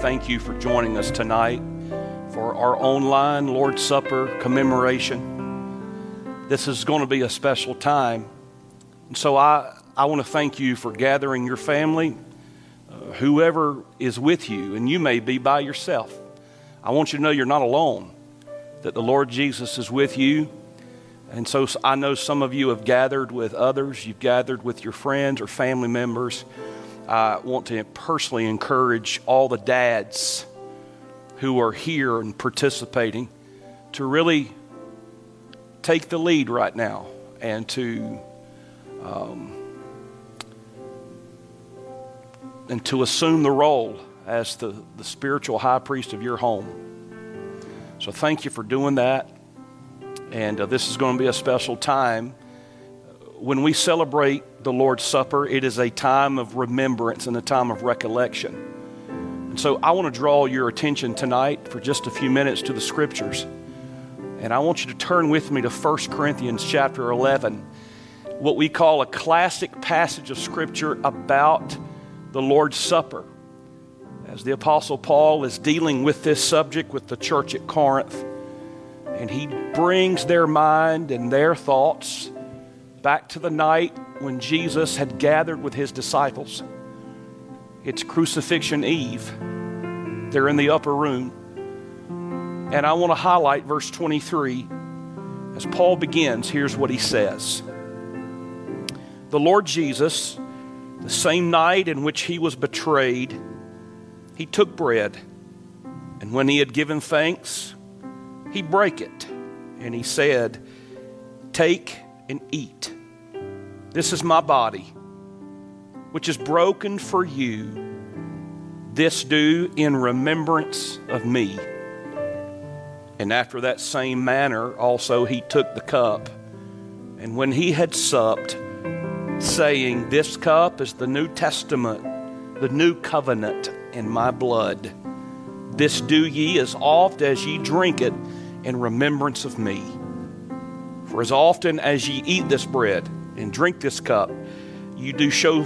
thank you for joining us tonight for our online Lord's Supper commemoration. This is going to be a special time. And so I, I want to thank you for gathering your family, uh, whoever is with you, and you may be by yourself. I want you to know you're not alone, that the Lord Jesus is with you. And so I know some of you have gathered with others, you've gathered with your friends or family members. I want to personally encourage all the dads who are here and participating to really take the lead right now and to um, and to assume the role as the, the spiritual high priest of your home. So thank you for doing that. And uh, this is going to be a special time when we celebrate the Lord's Supper, it is a time of remembrance and a time of recollection. And so I want to draw your attention tonight for just a few minutes to the scriptures. And I want you to turn with me to 1 Corinthians chapter 11, what we call a classic passage of scripture about the Lord's Supper. As the Apostle Paul is dealing with this subject with the church at Corinth, and he brings their mind and their thoughts back to the night when Jesus had gathered with his disciples. It's Crucifixion Eve. They're in the upper room. And I want to highlight verse 23. As Paul begins, here's what he says The Lord Jesus, the same night in which he was betrayed, he took bread, and when he had given thanks, he brake it, and he said, Take and eat. This is my body, which is broken for you. This do in remembrance of me. And after that same manner, also he took the cup. And when he had supped, saying, This cup is the New Testament, the new covenant in my blood. This do ye as oft as ye drink it in remembrance of me. For as often as ye eat this bread and drink this cup, you do show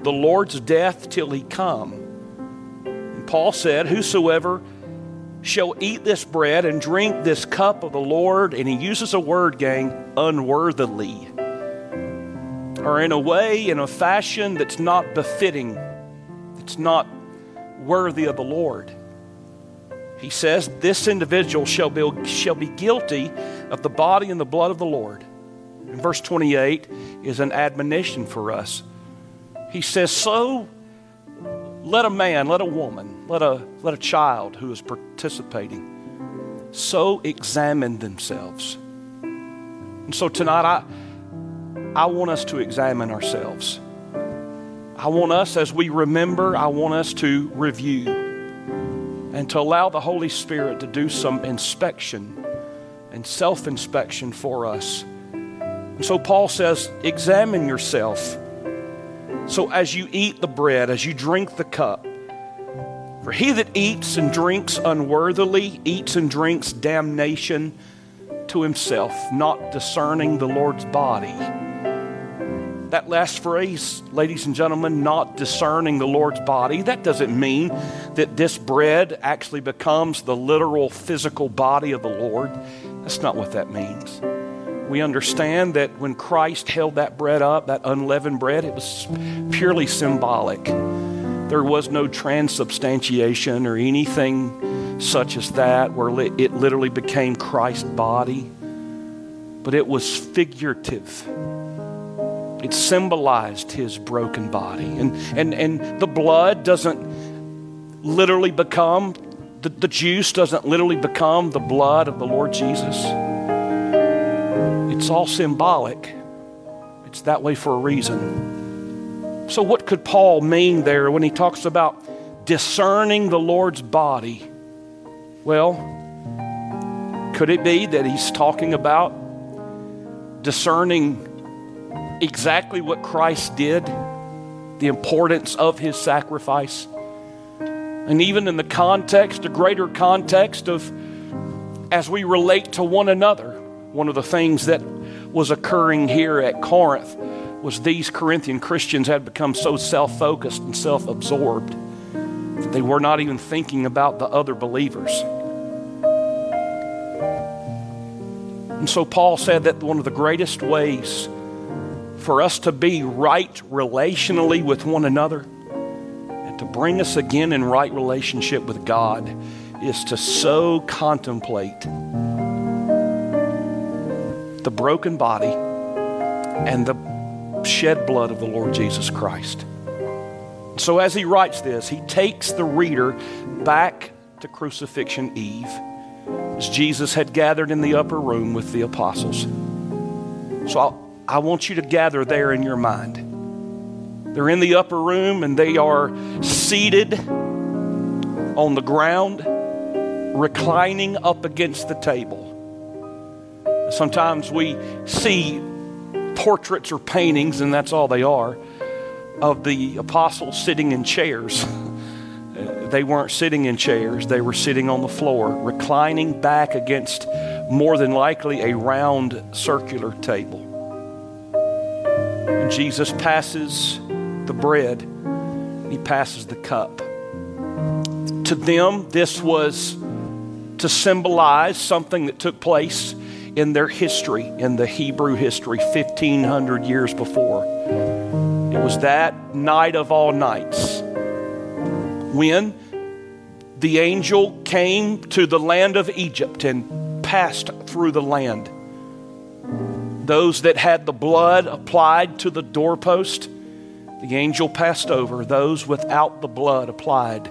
the Lord's death till he come. And Paul said, Whosoever shall eat this bread and drink this cup of the Lord, and he uses a word, gang, unworthily, or in a way, in a fashion that's not befitting, it's not worthy of the Lord. He says, This individual shall be, shall be guilty of the body and the blood of the Lord. And verse 28 is an admonition for us. He says, So let a man, let a woman, let a, let a child who is participating so examine themselves. And so tonight, I, I want us to examine ourselves. I want us, as we remember, I want us to review and to allow the Holy Spirit to do some inspection and self inspection for us. And so Paul says, examine yourself. So as you eat the bread, as you drink the cup, for he that eats and drinks unworthily eats and drinks damnation to himself, not discerning the Lord's body. That last phrase, ladies and gentlemen, not discerning the Lord's body, that doesn't mean that this bread actually becomes the literal physical body of the Lord. That's not what that means. We understand that when Christ held that bread up, that unleavened bread, it was purely symbolic. There was no transubstantiation or anything such as that where it literally became Christ's body, but it was figurative. It symbolized his broken body. And, and, and the blood doesn't literally become, the, the juice doesn't literally become the blood of the Lord Jesus. It's all symbolic. It's that way for a reason. So, what could Paul mean there when he talks about discerning the Lord's body? Well, could it be that he's talking about discerning exactly what Christ did, the importance of his sacrifice. And even in the context, the greater context of as we relate to one another, one of the things that was occurring here at Corinth was these Corinthian Christians had become so self focused and self absorbed that they were not even thinking about the other believers. And so Paul said that one of the greatest ways for us to be right relationally with one another to bring us again in right relationship with God is to so contemplate the broken body and the shed blood of the Lord Jesus Christ. So, as he writes this, he takes the reader back to crucifixion eve as Jesus had gathered in the upper room with the apostles. So, I'll, I want you to gather there in your mind. They're in the upper room and they are seated on the ground, reclining up against the table. Sometimes we see portraits or paintings, and that's all they are, of the apostles sitting in chairs. they weren't sitting in chairs, they were sitting on the floor, reclining back against more than likely a round circular table. Jesus passes the bread, he passes the cup. To them, this was to symbolize something that took place in their history, in the Hebrew history, 1,500 years before. It was that night of all nights when the angel came to the land of Egypt and passed through the land. Those that had the blood applied to the doorpost, the angel passed over. Those without the blood applied.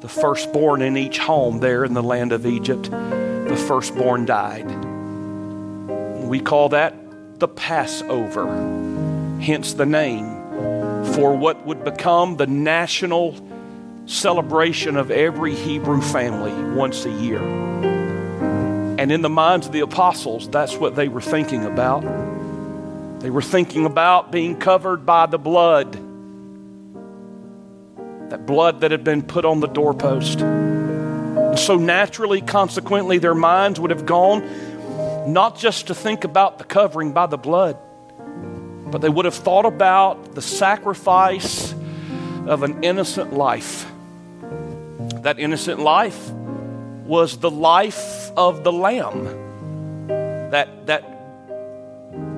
The firstborn in each home there in the land of Egypt, the firstborn died. We call that the Passover, hence the name, for what would become the national celebration of every Hebrew family once a year. And in the minds of the apostles, that's what they were thinking about. They were thinking about being covered by the blood, that blood that had been put on the doorpost. And so, naturally, consequently, their minds would have gone not just to think about the covering by the blood, but they would have thought about the sacrifice of an innocent life. That innocent life was the life of the lamb, that, that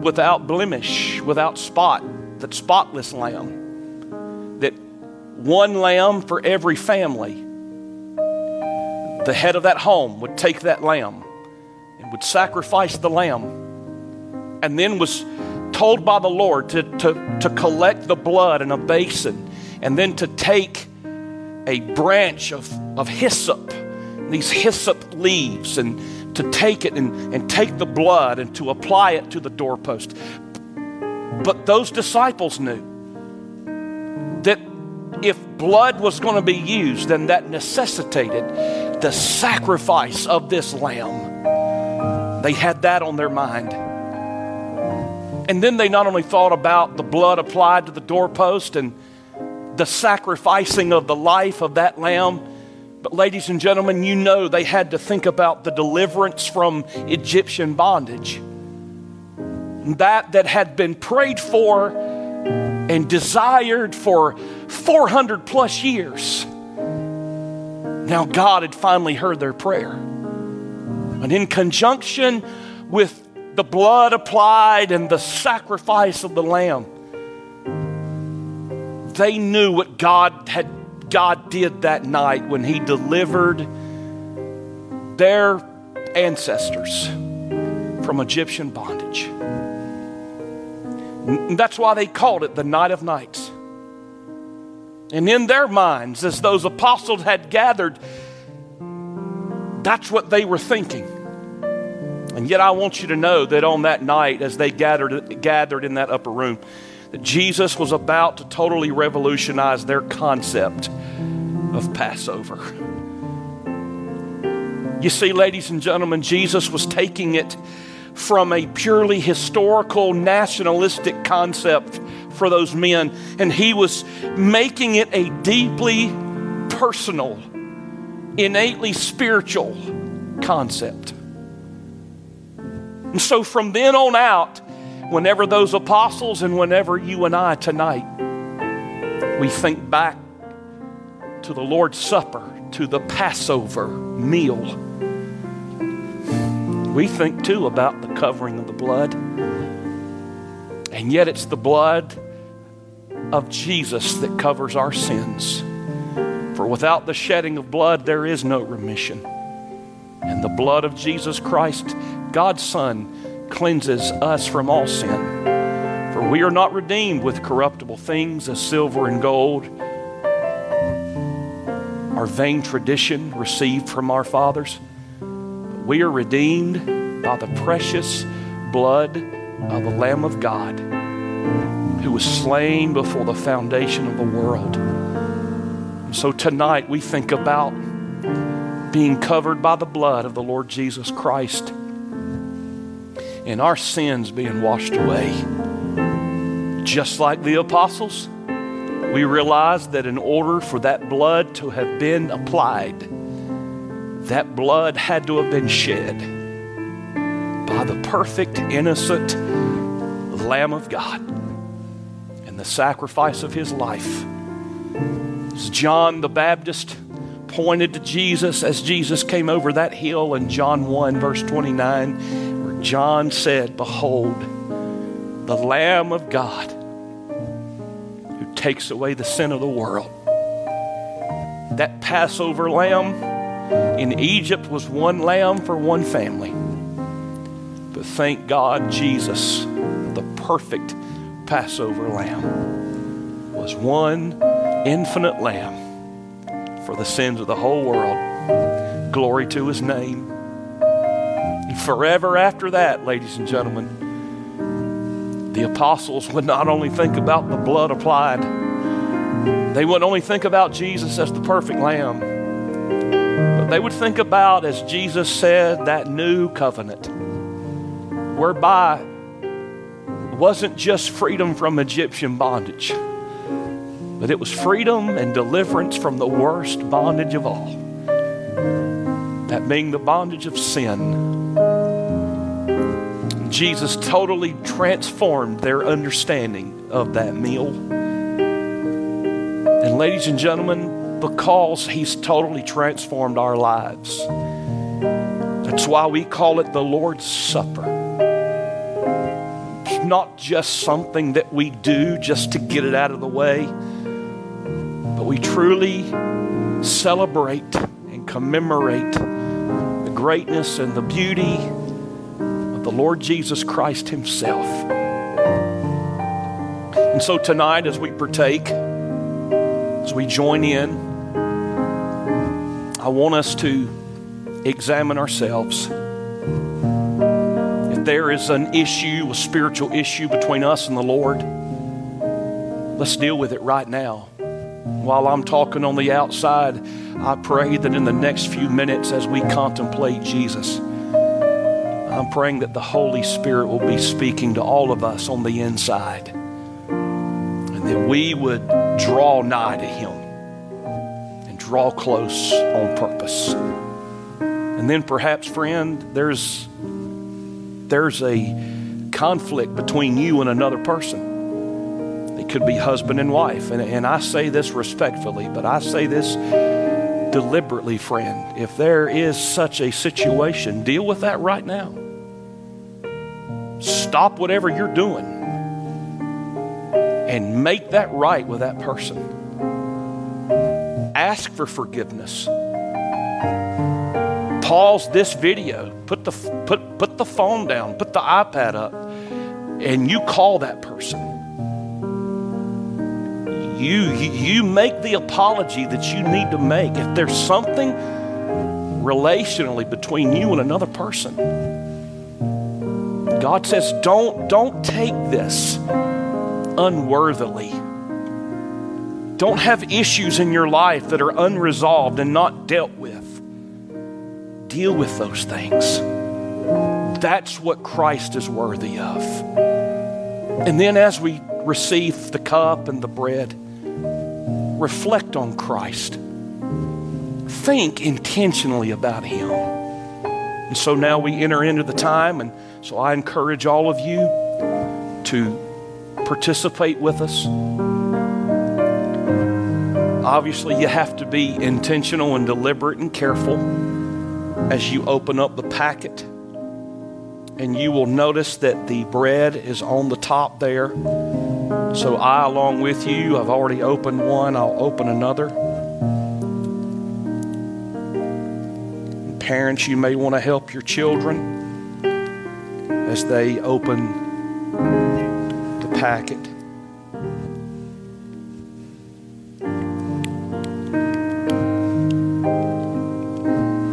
without blemish, without spot, that spotless lamb, that one lamb for every family. The head of that home would take that lamb and would sacrifice the lamb and then was told by the Lord to, to, to collect the blood in a basin and then to take a branch of, of hyssop, these hyssop leaves, and to take it and, and take the blood and to apply it to the doorpost. But those disciples knew that if blood was going to be used, then that necessitated the sacrifice of this lamb. They had that on their mind. And then they not only thought about the blood applied to the doorpost and the sacrificing of the life of that lamb, but ladies and gentlemen, you know they had to think about the deliverance from Egyptian bondage. That that had been prayed for and desired for 400 plus years. Now God had finally heard their prayer. And in conjunction with the blood applied and the sacrifice of the lamb, they knew what God had God did that night when he delivered their ancestors from Egyptian bondage. And that's why they called it the night of nights. And in their minds, as those apostles had gathered, that's what they were thinking. And yet, I want you to know that on that night, as they gathered, gathered in that upper room, that Jesus was about to totally revolutionize their concept of Passover. You see, ladies and gentlemen, Jesus was taking it from a purely historical, nationalistic concept for those men, and he was making it a deeply personal, innately spiritual concept. And so from then on out, whenever those apostles and whenever you and I tonight, we think back to the Lord's Supper, to the Passover meal, we think too about the covering of the blood. And yet it's the blood of Jesus that covers our sins. For without the shedding of blood, there is no remission. And the blood of Jesus Christ, God's Son, cleanses us from all sin. For we are not redeemed with corruptible things as silver and gold, our vain tradition received from our fathers. We are redeemed by the precious blood of the Lamb of God who was slain before the foundation of the world. And so tonight we think about being covered by the blood of the Lord Jesus Christ and our sins being washed away. Just like the apostles, we realize that in order for that blood to have been applied, that blood had to have been shed by the perfect, innocent Lamb of God and the sacrifice of his life. As John the Baptist pointed to Jesus as Jesus came over that hill in John 1, verse 29, where John said, Behold, the Lamb of God who takes away the sin of the world. That Passover lamb in Egypt was one lamb for one family. But thank God, Jesus, the perfect Passover lamb, was one infinite lamb for the sins of the whole world. Glory to his name. And forever after that, ladies and gentlemen, the apostles would not only think about the blood applied, they would only think about Jesus as the perfect lamb, but they would think about, as Jesus said, that new covenant whereby wasn't just freedom from Egyptian bondage, but it was freedom and deliverance from the worst bondage of all that being the bondage of sin. Jesus totally transformed their understanding of that meal. And, ladies and gentlemen, because He's totally transformed our lives, that's why we call it the Lord's Supper not just something that we do just to get it out of the way, but we truly celebrate and commemorate the greatness and the beauty the Lord Jesus Christ Himself. And so tonight, as we partake, as we join in, I want us to examine ourselves If there is an issue, a spiritual issue between us and the Lord, let's deal with it right now. While I'm talking on the outside, I pray that in the next few minutes as we contemplate Jesus, I'm praying that the Holy Spirit will be speaking to all of us on the inside and that we would draw nigh to Him and draw close on purpose. And then perhaps, friend, there's there's a conflict between you and another person. It could be husband and wife. And, and I say this respectfully, but I say this deliberately, friend. If there is such a situation, deal with that right now. Stop whatever you're doing and make that right with that person. Ask for forgiveness pause this video, put the, put, put the phone down, put the iPad up, and you call that person. You, you, you make the apology that you need to make. If there's something relationally between you and another person, God says, don't, don't take this unworthily. Don't have issues in your life that are unresolved and not dealt with deal with those things. That's what Christ is worthy of. And then as we receive the cup and the bread, reflect on Christ. Think intentionally about Him. And so now we enter into the time, and so I encourage all of you to participate with us. Obviously, you have to be intentional and deliberate and careful as you open up the packet. And you will notice that the bread is on the top there. So, I, along with you, I've already opened one, I'll open another. Parents, you may want to help your children as they open the packet.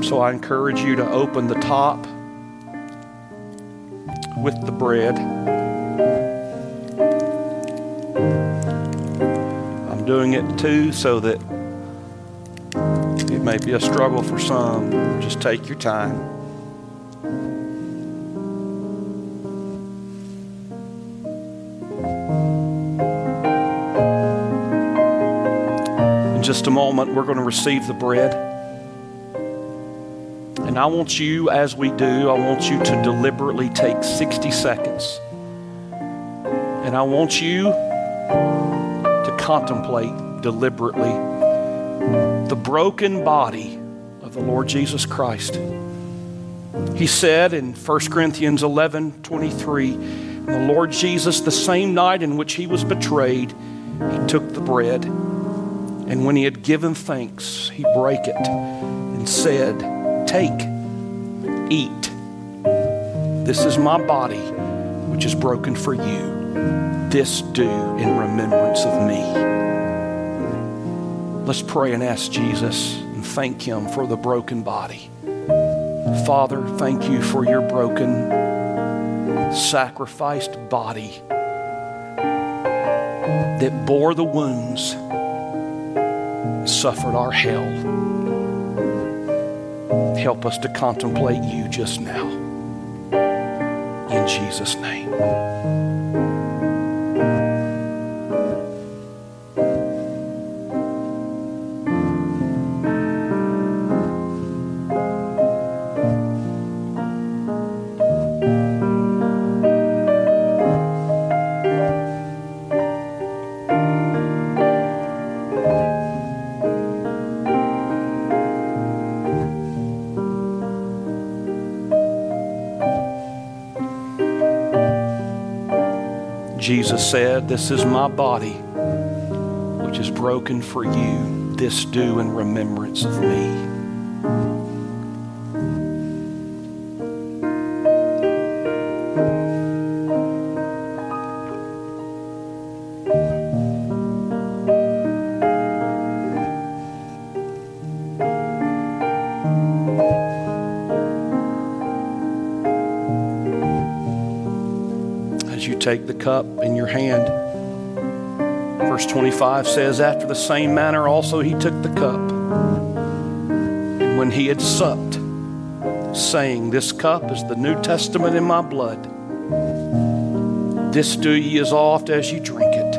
So I encourage you to open the top with the bread. I'm doing it too so that it may be a struggle for some. Just take your time. A moment, we're going to receive the bread. And I want you, as we do, I want you to deliberately take 60 seconds. And I want you to contemplate deliberately the broken body of the Lord Jesus Christ. He said in 1 Corinthians 11 23, the Lord Jesus, the same night in which he was betrayed, he took the bread. And when he had given thanks, he brake it and said, Take, eat. This is my body, which is broken for you. This do in remembrance of me. Let's pray and ask Jesus and thank Him for the broken body. Father, thank you for your broken, sacrificed body that bore the wounds, suffered our hell help us to contemplate you just now. In Jesus' name. Jesus said, This is my body, which is broken for you. This do in remembrance of me. Take the cup in your hand. Verse 25 says, After the same manner also he took the cup. And when he had supped, saying, This cup is the New Testament in my blood. This do ye as oft as ye drink it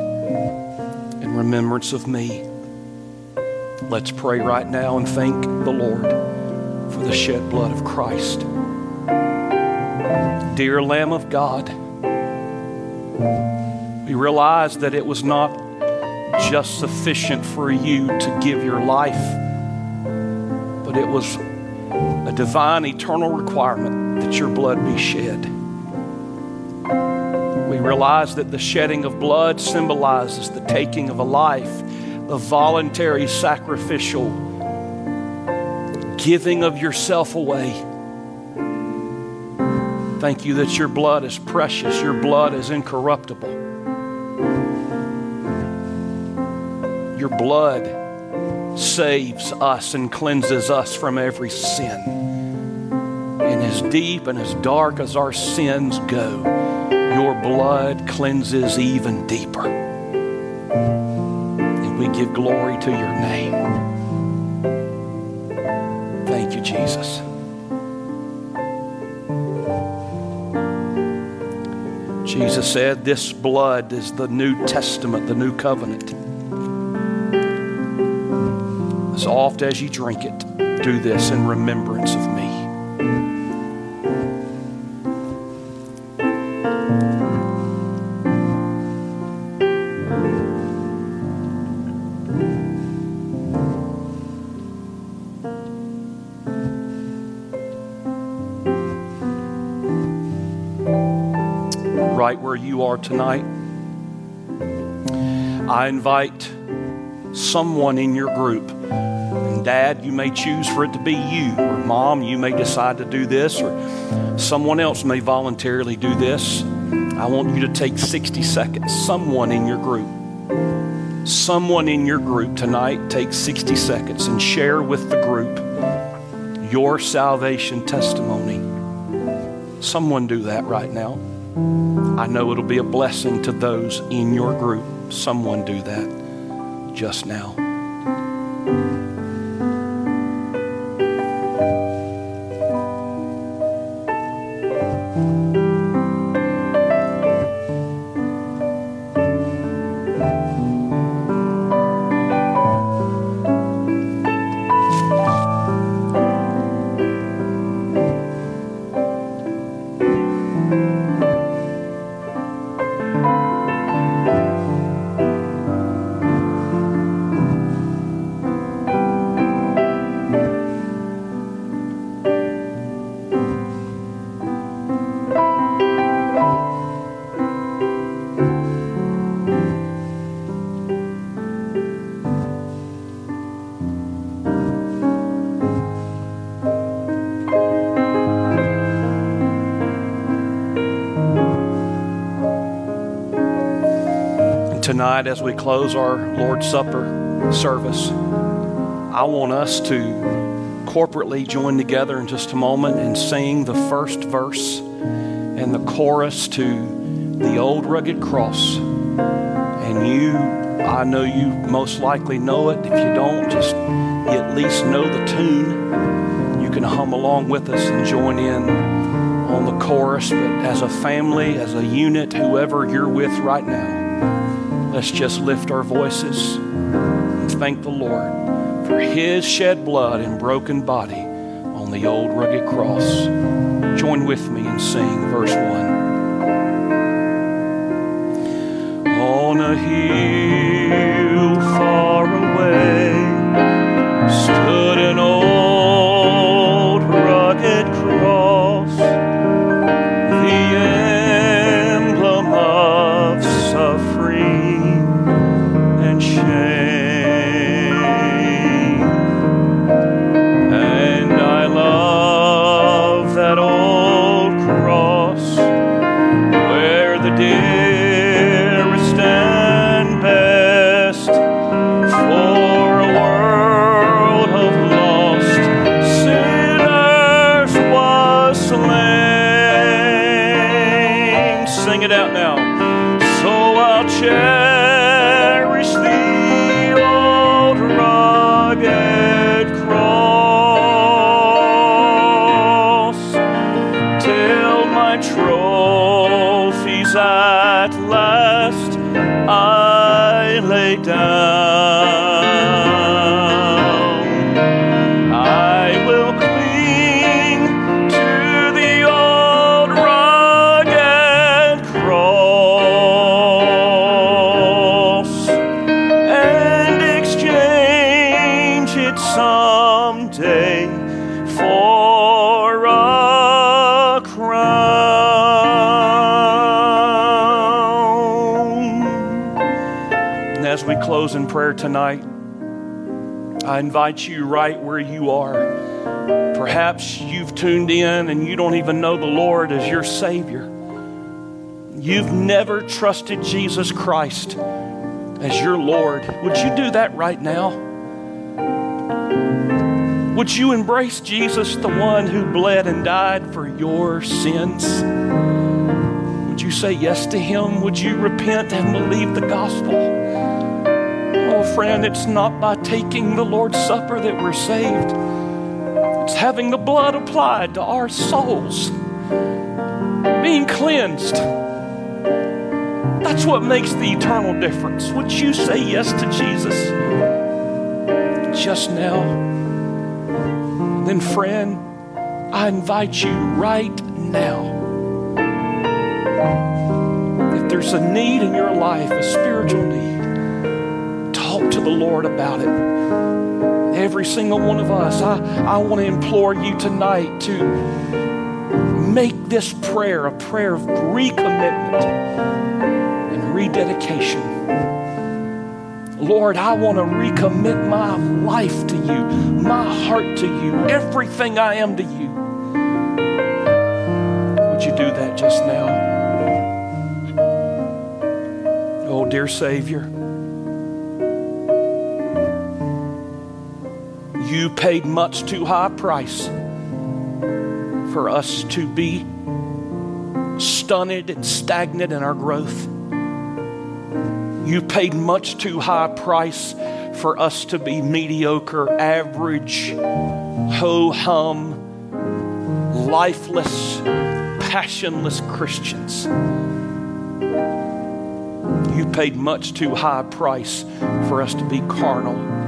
in remembrance of me. Let's pray right now and thank the Lord for the shed blood of Christ. Dear Lamb of God, we realized that it was not just sufficient for you to give your life, but it was a divine, eternal requirement that your blood be shed. We realize that the shedding of blood symbolizes the taking of a life, the voluntary, sacrificial giving of yourself away Thank you that your blood is precious, your blood is incorruptible. Your blood saves us and cleanses us from every sin. And as deep and as dark as our sins go, your blood cleanses even deeper. And we give glory to your name. Thank you, Jesus. Jesus said, This blood is the New Testament, the New Covenant. As oft as you drink it, do this in remembrance of are tonight. I invite someone in your group. And dad, you may choose for it to be you, or mom, you may decide to do this, or someone else may voluntarily do this. I want you to take 60 seconds. Someone in your group, someone in your group tonight, take 60 seconds and share with the group your salvation testimony. Someone do that right now. I know it'll be a blessing to those in your group. Someone do that just now. Tonight as we close our Lord's Supper service, I want us to corporately join together in just a moment and sing the first verse and the chorus to the old rugged cross. And you, I know you most likely know it. If you don't, just at least know the tune. You can hum along with us and join in on the chorus. But as a family, as a unit, whoever you're with right now, Let's just lift our voices and thank the Lord for his shed blood and broken body on the old rugged cross. Join with me in sing verse 1. On a hill close in prayer tonight, I invite you right where you are. Perhaps you've tuned in and you don't even know the Lord as your Savior. You've never trusted Jesus Christ as your Lord. Would you do that right now? Would you embrace Jesus, the one who bled and died for your sins? Would you say yes to him? Would you repent and believe the gospel? Oh, friend, it's not by taking the Lord's Supper that we're saved, it's having the blood applied to our souls, being cleansed. That's what makes the eternal difference. Would you say yes to Jesus just now? Then, friend, I invite you right now. If there's a need in your life, a spiritual need, to the Lord about it. Every single one of us, I, I want to implore you tonight to make this prayer a prayer of recommitment and rededication. Lord, I want to recommit my life to you, my heart to you, everything I am to you. Would you do that just now? Oh, dear Savior. You paid much too high a price for us to be stunted and stagnant in our growth. You paid much too high a price for us to be mediocre, average, ho hum, lifeless, passionless Christians. You paid much too high a price for us to be carnal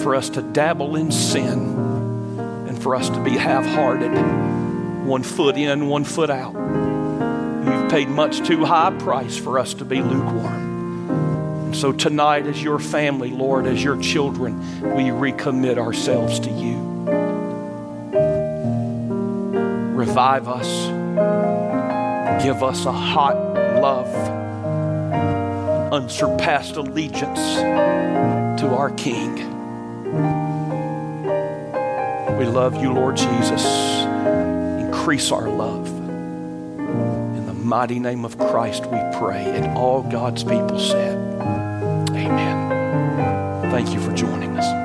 for us to dabble in sin and for us to be half hearted, one foot in, one foot out. You've paid much too high a price for us to be lukewarm. And so tonight, as your family, Lord, as your children, we recommit ourselves to you. Revive us, give us a hot love, unsurpassed allegiance to our King. We love you, Lord Jesus. Increase our love. In the mighty name of Christ, we pray. And all God's people said, Amen. Thank you for joining us.